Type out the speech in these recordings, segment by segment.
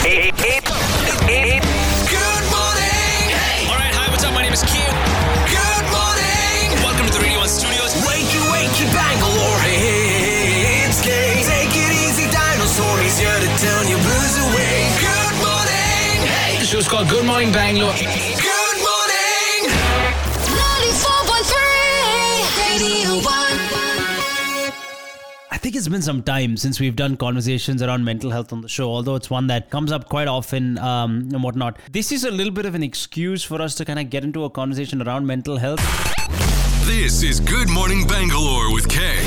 Hey, hey, hey, hey. Good morning. Hey. All right, hi, what's up? My name is Q. Good morning. Welcome to the Radio 1 Studios. Wakey, wakey, Bangalore. Hey, it's Kay. Take it easy, dinosaur. He's here to turn your blues away. Good morning. Hey. The show's called Good Morning Bangalore. It's been some time since we've done conversations around mental health on the show, although it's one that comes up quite often um, and whatnot. This is a little bit of an excuse for us to kind of get into a conversation around mental health. This is Good Morning Bangalore with Kay.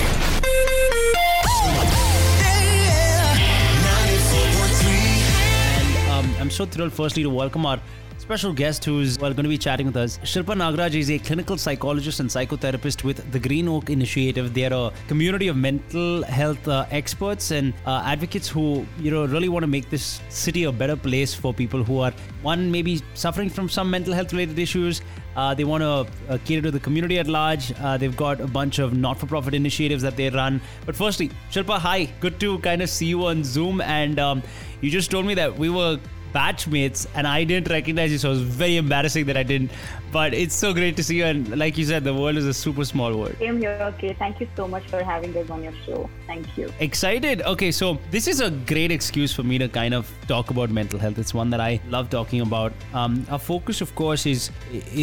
And um, I'm so thrilled, firstly, to welcome our special guest who's well, going to be chatting with us. Shilpa Nagaraj is a clinical psychologist and psychotherapist with the Green Oak Initiative. They are a community of mental health uh, experts and uh, advocates who, you know, really want to make this city a better place for people who are, one, maybe suffering from some mental health related issues. Uh, they want to uh, cater to the community at large. Uh, they've got a bunch of not for profit initiatives that they run. But firstly, Shilpa, hi. Good to kind of see you on Zoom. And um, you just told me that we were batchmates and I didn't recognize you, so it was very embarrassing that I didn't. But it's so great to see you. And like you said, the world is a super small world. Same here. Okay. Thank you so much for having us on your show. Thank you. Excited? Okay, so this is a great excuse for me to kind of talk about mental health. It's one that I love talking about. Um, our focus, of course, is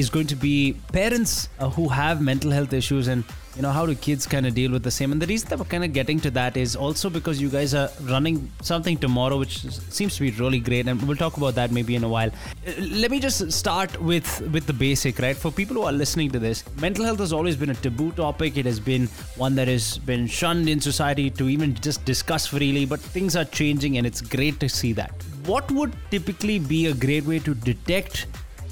is going to be parents uh, who have mental health issues and you know how do kids kind of deal with the same. And the reason that we're kind of getting to that is also because you guys are running something tomorrow, which seems to be really great, and we'll talk about that maybe in a while. Uh, Let me just start with with the basic, right? For people who are listening to this, mental health has always been a taboo topic. It has been one that has been shunned in society to even just discuss freely, but things are changing and it's great to see that. What would typically be a great way to detect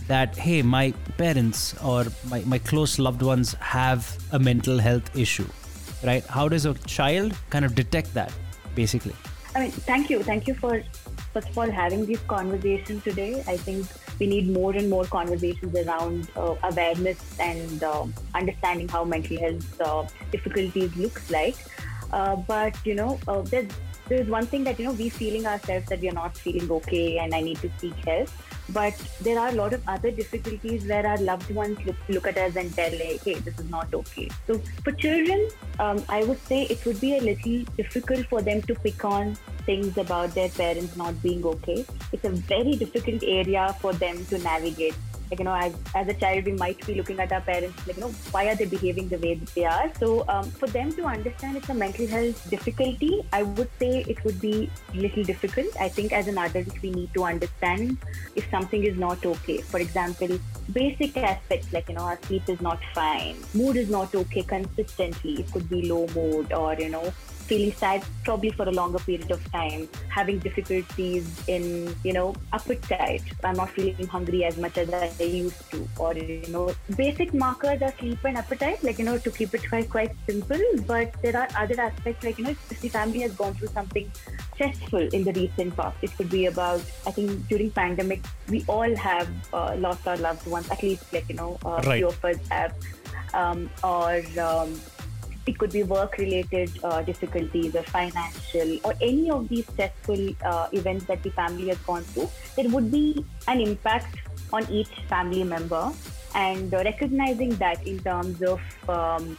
that, hey, my parents or my, my close loved ones have a mental health issue, right? How does a child kind of detect that, basically? I mean, thank you. Thank you for, first of all, having these conversations today. I think we need more and more conversations around uh, awareness and uh, understanding how mental health uh, difficulties looks like. Uh, but, you know, uh, there's, there's one thing that, you know, we feeling ourselves that we are not feeling okay and I need to seek help. But there are a lot of other difficulties where our loved ones look, look at us and tell, like, hey, this is not okay. So for children, um, I would say it would be a little difficult for them to pick on things about their parents not being okay. It's a very difficult area for them to navigate. Like, you know, as, as a child, we might be looking at our parents, like, you know, why are they behaving the way they are? So, um, for them to understand it's a mental health difficulty, I would say it would be little difficult. I think as an adult, we need to understand if something is not okay. For example, basic aspects like, you know, our sleep is not fine, mood is not okay consistently. It could be low mood or, you know, feeling sad probably for a longer period of time, having difficulties in, you know, appetite. I'm not feeling hungry as much as I used to. Or, you know, basic markers are sleep and appetite, like, you know, to keep it quite, quite simple. But there are other aspects, like, you know, if the family has gone through something stressful in the recent past, it could be about, I think during pandemic, we all have uh, lost our loved ones, at least, like, you know, a Right. few of us have. Um, or, um, it could be work related uh, difficulties or financial or any of these stressful uh, events that the family has gone through there would be an impact on each family member. And uh, recognizing that in terms of um,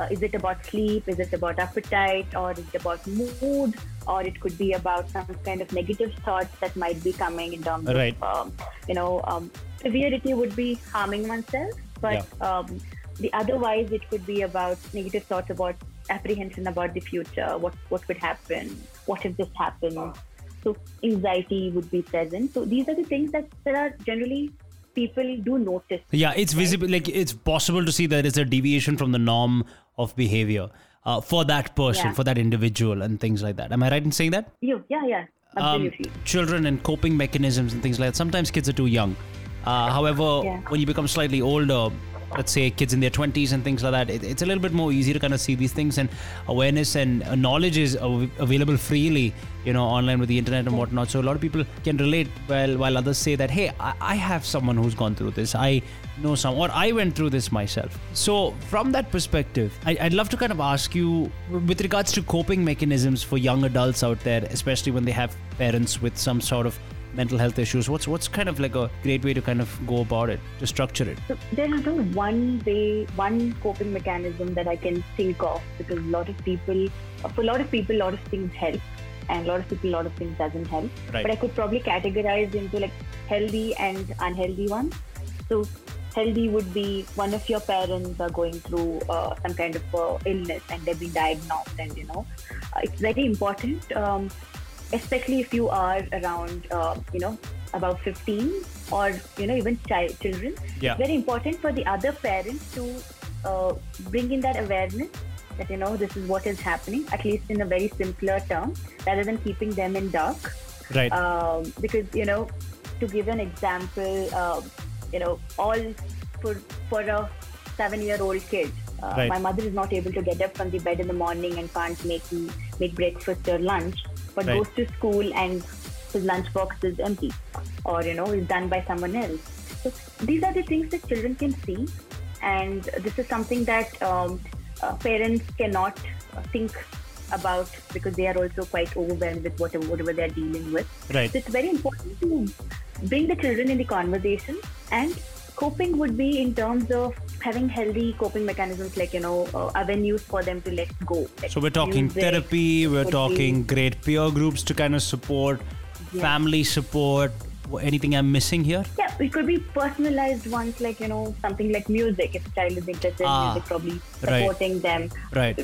uh, is it about sleep is it about appetite or is it about mood or it could be about some kind of negative thoughts that might be coming in terms Right. of um, you know um, severity would be harming oneself. But um, the otherwise it could be about negative thoughts about apprehension about the future what what could happen what if this happens so anxiety would be present so these are the things that there are generally people do notice Yeah, it's visible. Like it's possible to see that it's a deviation from the norm of behavior uh, for that person, Yeah. for that individual, and things like that. Am I right in saying that? you yeah yeah Um, absolutely children and coping mechanisms and things like that. Sometimes kids are too young. Uh, however, Yeah. when you become slightly older, let's say kids in their 20s and things like that it, it's a little bit more easy to kind of see these things and awareness and uh, knowledge is av- available freely you know online with the internet and whatnot. So a lot of people can relate while while others say that hey I, I have someone who's gone through this. I know some or i went through this myself. So from that perspective I, i'd love to kind of ask you with regards to coping mechanisms for young adults out there especially when they have parents with some sort of mental health issues what's what's kind of like a great way to kind of go about it to structure it So there is no one way, one coping mechanism that I can think of because a lot of people, for a lot of people, a lot of things help, and a lot of people, a lot of things doesn't help. Right. But I could probably categorize into like healthy and unhealthy ones. So healthy would be one of your parents are going through uh, some kind of uh, illness and they've been diagnosed, and you know, uh, it's very important. Um, especially if you are around, uh, you know, about 15 or, you know, even child, children. Yeah. Very important for the other parents to uh, bring in that awareness that, you know, this is what is happening, at least in a very simpler term, rather than keeping them in dark. right Um, because, you know, to give an example, um, you know, all for, for a seven year old kid. Uh, Right. My mother is not able to get up from the bed in the morning and can't make make breakfast or lunch, but Right. goes to school and his lunchbox is empty, or you know is done by someone else. So these are the things that children can see, and this is something that um, uh, parents cannot think about because they are also quite overwhelmed with whatever, whatever they're dealing with. Right. So it's very important to bring the children in the conversation and coping would be in terms of having healthy coping mechanisms like you know uh, avenues for them to let go Like So we're talking music therapy, we're talking be- great peer groups to kind of support, Yeah. family support. Anything I'm missing here? yeah it could be personalized ones like you know something like music if a child is interested Ah, in music probably right. supporting them Right.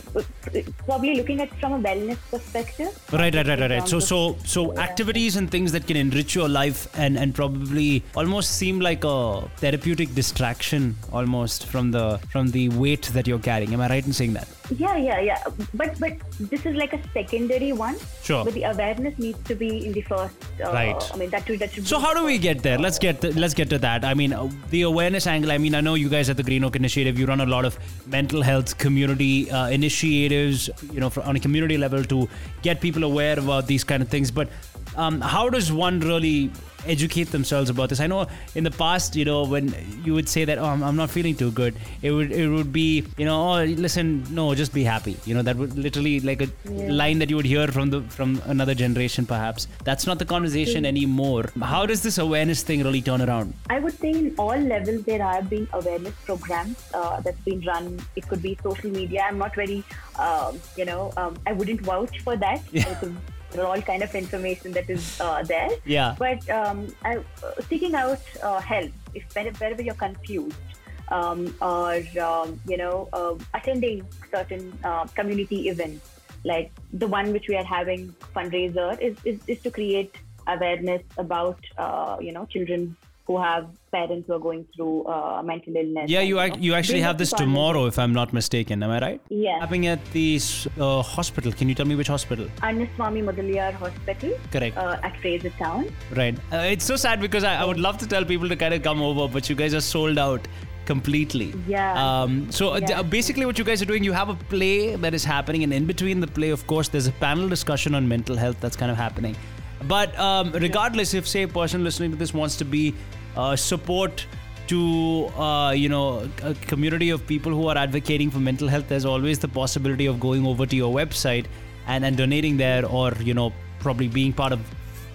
probably looking at it from a wellness perspective Right, right, right, right, right. So, so, so Yeah. activities and things that can enrich your life and and probably almost seem like a therapeutic distraction, almost from the from the weight that you're carrying. Am I right in saying that? Yeah, yeah, yeah. But but this is like a secondary one. Sure. But the awareness needs to be in the first. Uh, Right. I mean that should that should. So how do we get there? Let's get to, let's get to that. I mean, the awareness angle. I mean, I know you guys at the Green Oak Initiative, you run a lot of mental health community uh, initiatives. You know, for, on a community level to get people aware about these kind of things. But um, how does one really educate themselves about this? I know in the past, you know, when you would say that, oh, I'm, I'm not feeling too good, it would it would be, you know, oh, listen, no, just be happy. You know, that would literally like a line that you would hear from the from another generation, perhaps. That's not the conversation anymore. How does this awareness thing really turn around? I would say in all levels there have been awareness programs uh, that's been run. It could be social media. I'm not very, um, you know, um, I wouldn't vouch for that. Yeah. All kind of information that is uh, there. Yeah. But um, I, uh, seeking out uh, help if wherever you're confused. Um, or um, you know, uh, attending certain uh, community events, like the one which we are having fundraiser, is, is, is to create awareness about uh, you know children who have parents who are going through uh, mental illness. Yeah, you ac- you actually have this tomorrow, if I'm not mistaken. Am I right? Yeah. Happening at the uh, hospital. Can you tell me which hospital? Annaswamy Mudaliar Hospital Correct. uh, at Fraser Town. Right. Uh, it's so sad because I, I would love to tell people to kind of come over, but you guys are sold out completely. Yeah. Um, so uh, Yeah. uh, basically, what you guys are doing, you have a play that is happening, and in between the play, of course, there's a panel discussion on mental health that's kind of happening. But um, regardless, if say a person listening to this wants to be uh, support to uh, you know a community of people who are advocating for mental health, there's always the possibility of going over to your website and, and donating there, or you know probably being part of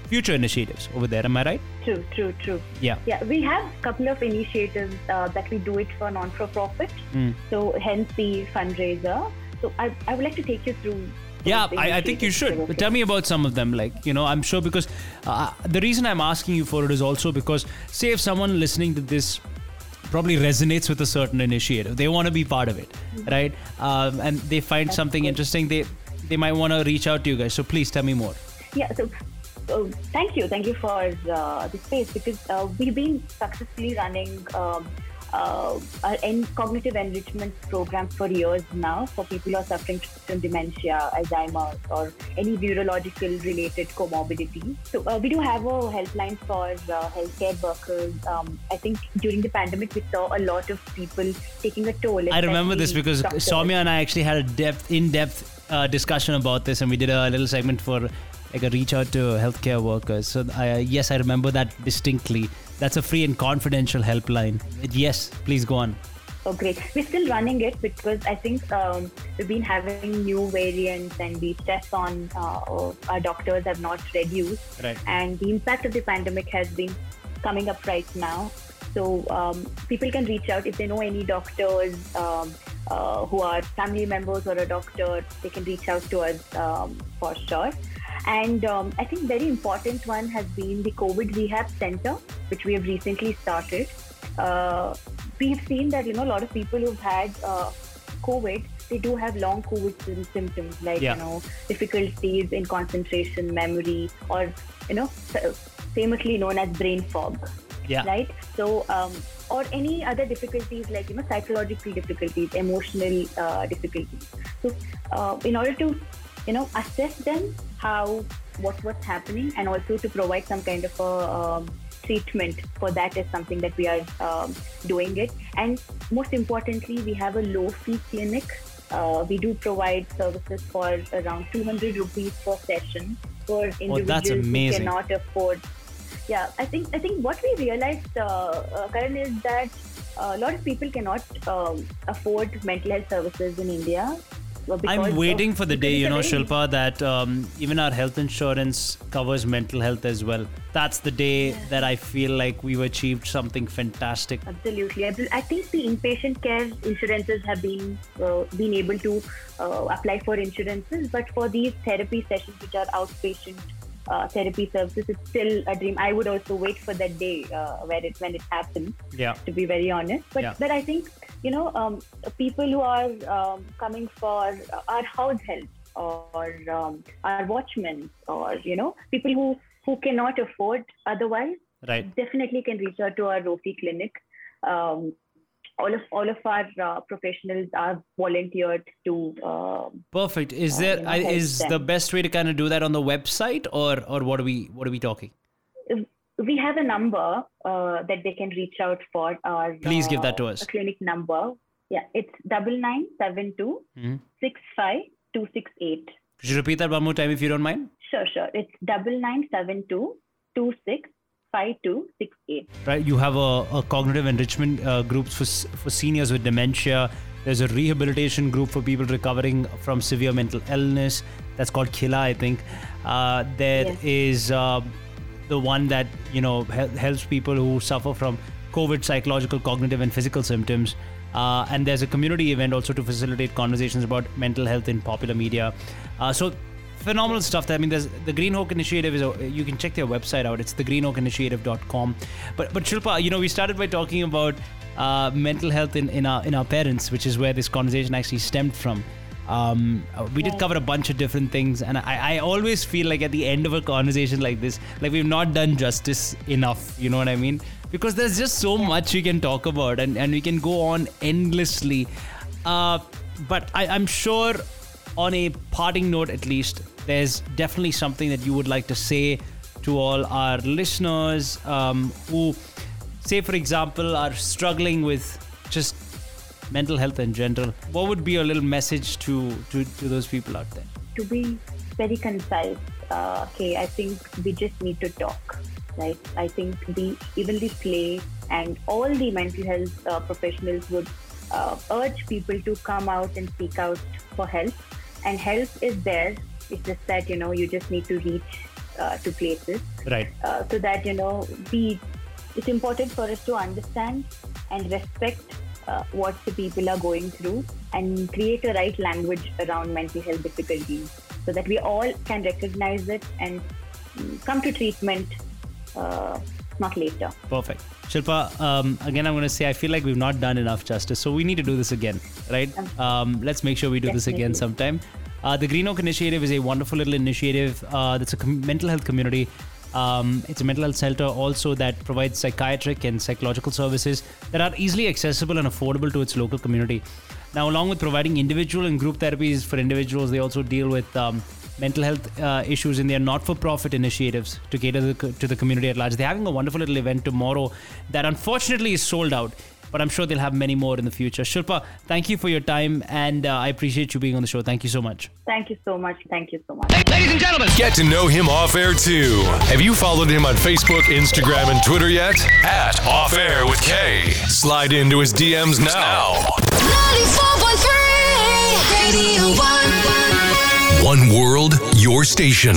future initiatives over there. Am I right? True, true, true. Yeah. Yeah, we have a couple of initiatives uh, that we do it for non for profit. Mm. So, hence the fundraiser. So, I, I would like to take you through. Yeah, I, I think you should. okay. Tell me about some of them. Like, you know, I'm sure because uh, the reason I'm asking you for it is also because, say, if someone listening to this probably resonates with a certain initiative, they want to be part of it, Mm-hmm. right? Um, and they find something interesting, they they might want to reach out to you guys. So please tell me more. Yeah, so uh, thank you. Thank you for uh, the space because uh, we've been successfully running um, uh, cognitive enrichment programs for years now for people who are suffering from dementia, Alzheimer's, or any neurological related comorbidity. So uh, we do have a helpline for uh, healthcare workers. Um, I think during the pandemic we saw a lot of people taking a toll. I remember this because doctors. Soumya and I actually had a depth, in-depth uh, discussion about this, and we did a little segment for like a reach out to healthcare workers. So I, yes, I remember that distinctly. That's a free and confidential helpline. Yes, please go on. Oh, great. We're still running it because I think um, we've been having new variants and the stress on uh, our doctors have not reduced. Right. And the impact of the pandemic has been coming up right now. So um, people can reach out if they know any doctors um, uh, who are family members or a doctor. They can reach out to us um, for sure. And um, I think very important one has been the COVID Rehab Center, which we have recently started. Uh, we've seen that you know a lot of people who've had uh, COVID, they do have long COVID symptoms like Yeah. you know difficulties in concentration, memory, or you know famously known as brain fog Yeah. right? So, um, or any other difficulties like you know psychological difficulties, emotional uh, difficulties. So, uh, in order to you know assess them, how what what's happening, and also to provide some kind of a um, treatment for that is something that we are um, doing it. And most importantly, we have a low fee clinic. Uh, we do provide services for around 200 rupees per session for individuals Oh, who cannot afford yeah i think i think what we realized uh, uh, Karan, is that a lot of people cannot um, afford mental health services in india I'm waiting for the day, you know, Shilpa, that um, even our health insurance covers mental health as well. That's the day that I feel like we've achieved something fantastic. Absolutely. I I think the inpatient care insurances have been uh, been able to uh, apply for insurances, but for these therapy sessions, which are outpatient uh, therapy services, it's still a dream. I would also wait for that day uh, where it when it happens. Yeah. To be very honest, but Yeah. but I think you know um, people who are um, coming for our house help or um, our watchmen or you know people who who cannot afford otherwise Right. definitely can reach out to our low fee clinic. Um, all of all of our uh, professionals are volunteered to. Um, Perfect. Is Uh, there you know, I help is them. the best way to kind of do that on the website or or what are we what are we talking? We have a number uh, that they can reach out for our. Please give that to uh, us. Clinic number. Yeah, it's double nine seven two Mhm. six five two six eight. Could you repeat that one more time if you don't mind? Sure, sure. It's double nine seven two two six five two six eight. right? You have a, a cognitive enrichment uh, groups for for seniors with dementia. There's a rehabilitation group for people recovering from severe mental illness. That's called Khila, I think. Uh, there Yes. is uh, the one that you know hel- helps people who suffer from COVID, psychological, cognitive, and physical symptoms. Uh, and there's a community event also to facilitate conversations about mental health in popular media. Uh, so phenomenal stuff. I mean, there's the Green Oak Initiative is. A, you can check their website out. It's thegreenoakinitiative.com. But but Shilpa, you know, we started by talking about uh, mental health in, in our in our parents, which is where this conversation actually stemmed from. Um, uh, we did cover a bunch of different things, and I, I always feel like at the end of a conversation like this, like we've not done justice enough. You know what I mean? Because there's just so much we can talk about, and, and we can go on endlessly. Uh, but I, I'm sure, on a parting note at least, there's definitely something that you would like to say to all our listeners um, who, say, for example, are struggling with just mental health in general. What would be your little message to, to, to those people out there? to be very concise, uh, okay, I think we just need to talk, right? I think the even the play and all the mental health uh, professionals would uh, urge people to come out and seek out for help. And help is there. It's just that you know you just need to reach uh, to places Right. uh, so that you know we. It's important for us to understand and respect uh, what the people are going through and create a right language around mental health difficulties so that we all can recognize it and mm, come to treatment uh, not later. Perfect. Shilpa, um, again, I'm going to say I feel like we've not done enough justice, so we need to do this again, right? Um, let's make sure we do this again sometime. Uh, the Green Oak Initiative is a wonderful little initiative uh, that's a com- mental health community Um, it's a mental health center also that provides psychiatric and psychological services that are easily accessible and affordable to its local community. Now, along with providing individual and group therapies for individuals, they also deal with um, mental health uh, issues in their not-for-profit initiatives to cater the, to the community at large. They're having a wonderful little event tomorrow that unfortunately is sold out, but I'm sure they'll have many more in the future. Shilpa, thank you for your time, and uh, I appreciate you being on the show. Thank you so much. Thank you so much. Thank you so much. Ladies and gentlemen, Get to know him off air too. Have you followed him on Facebook, Instagram, and Twitter yet? At Off Air with K. Slide into his DMs now. 94.3 Radio 1. One world, your station.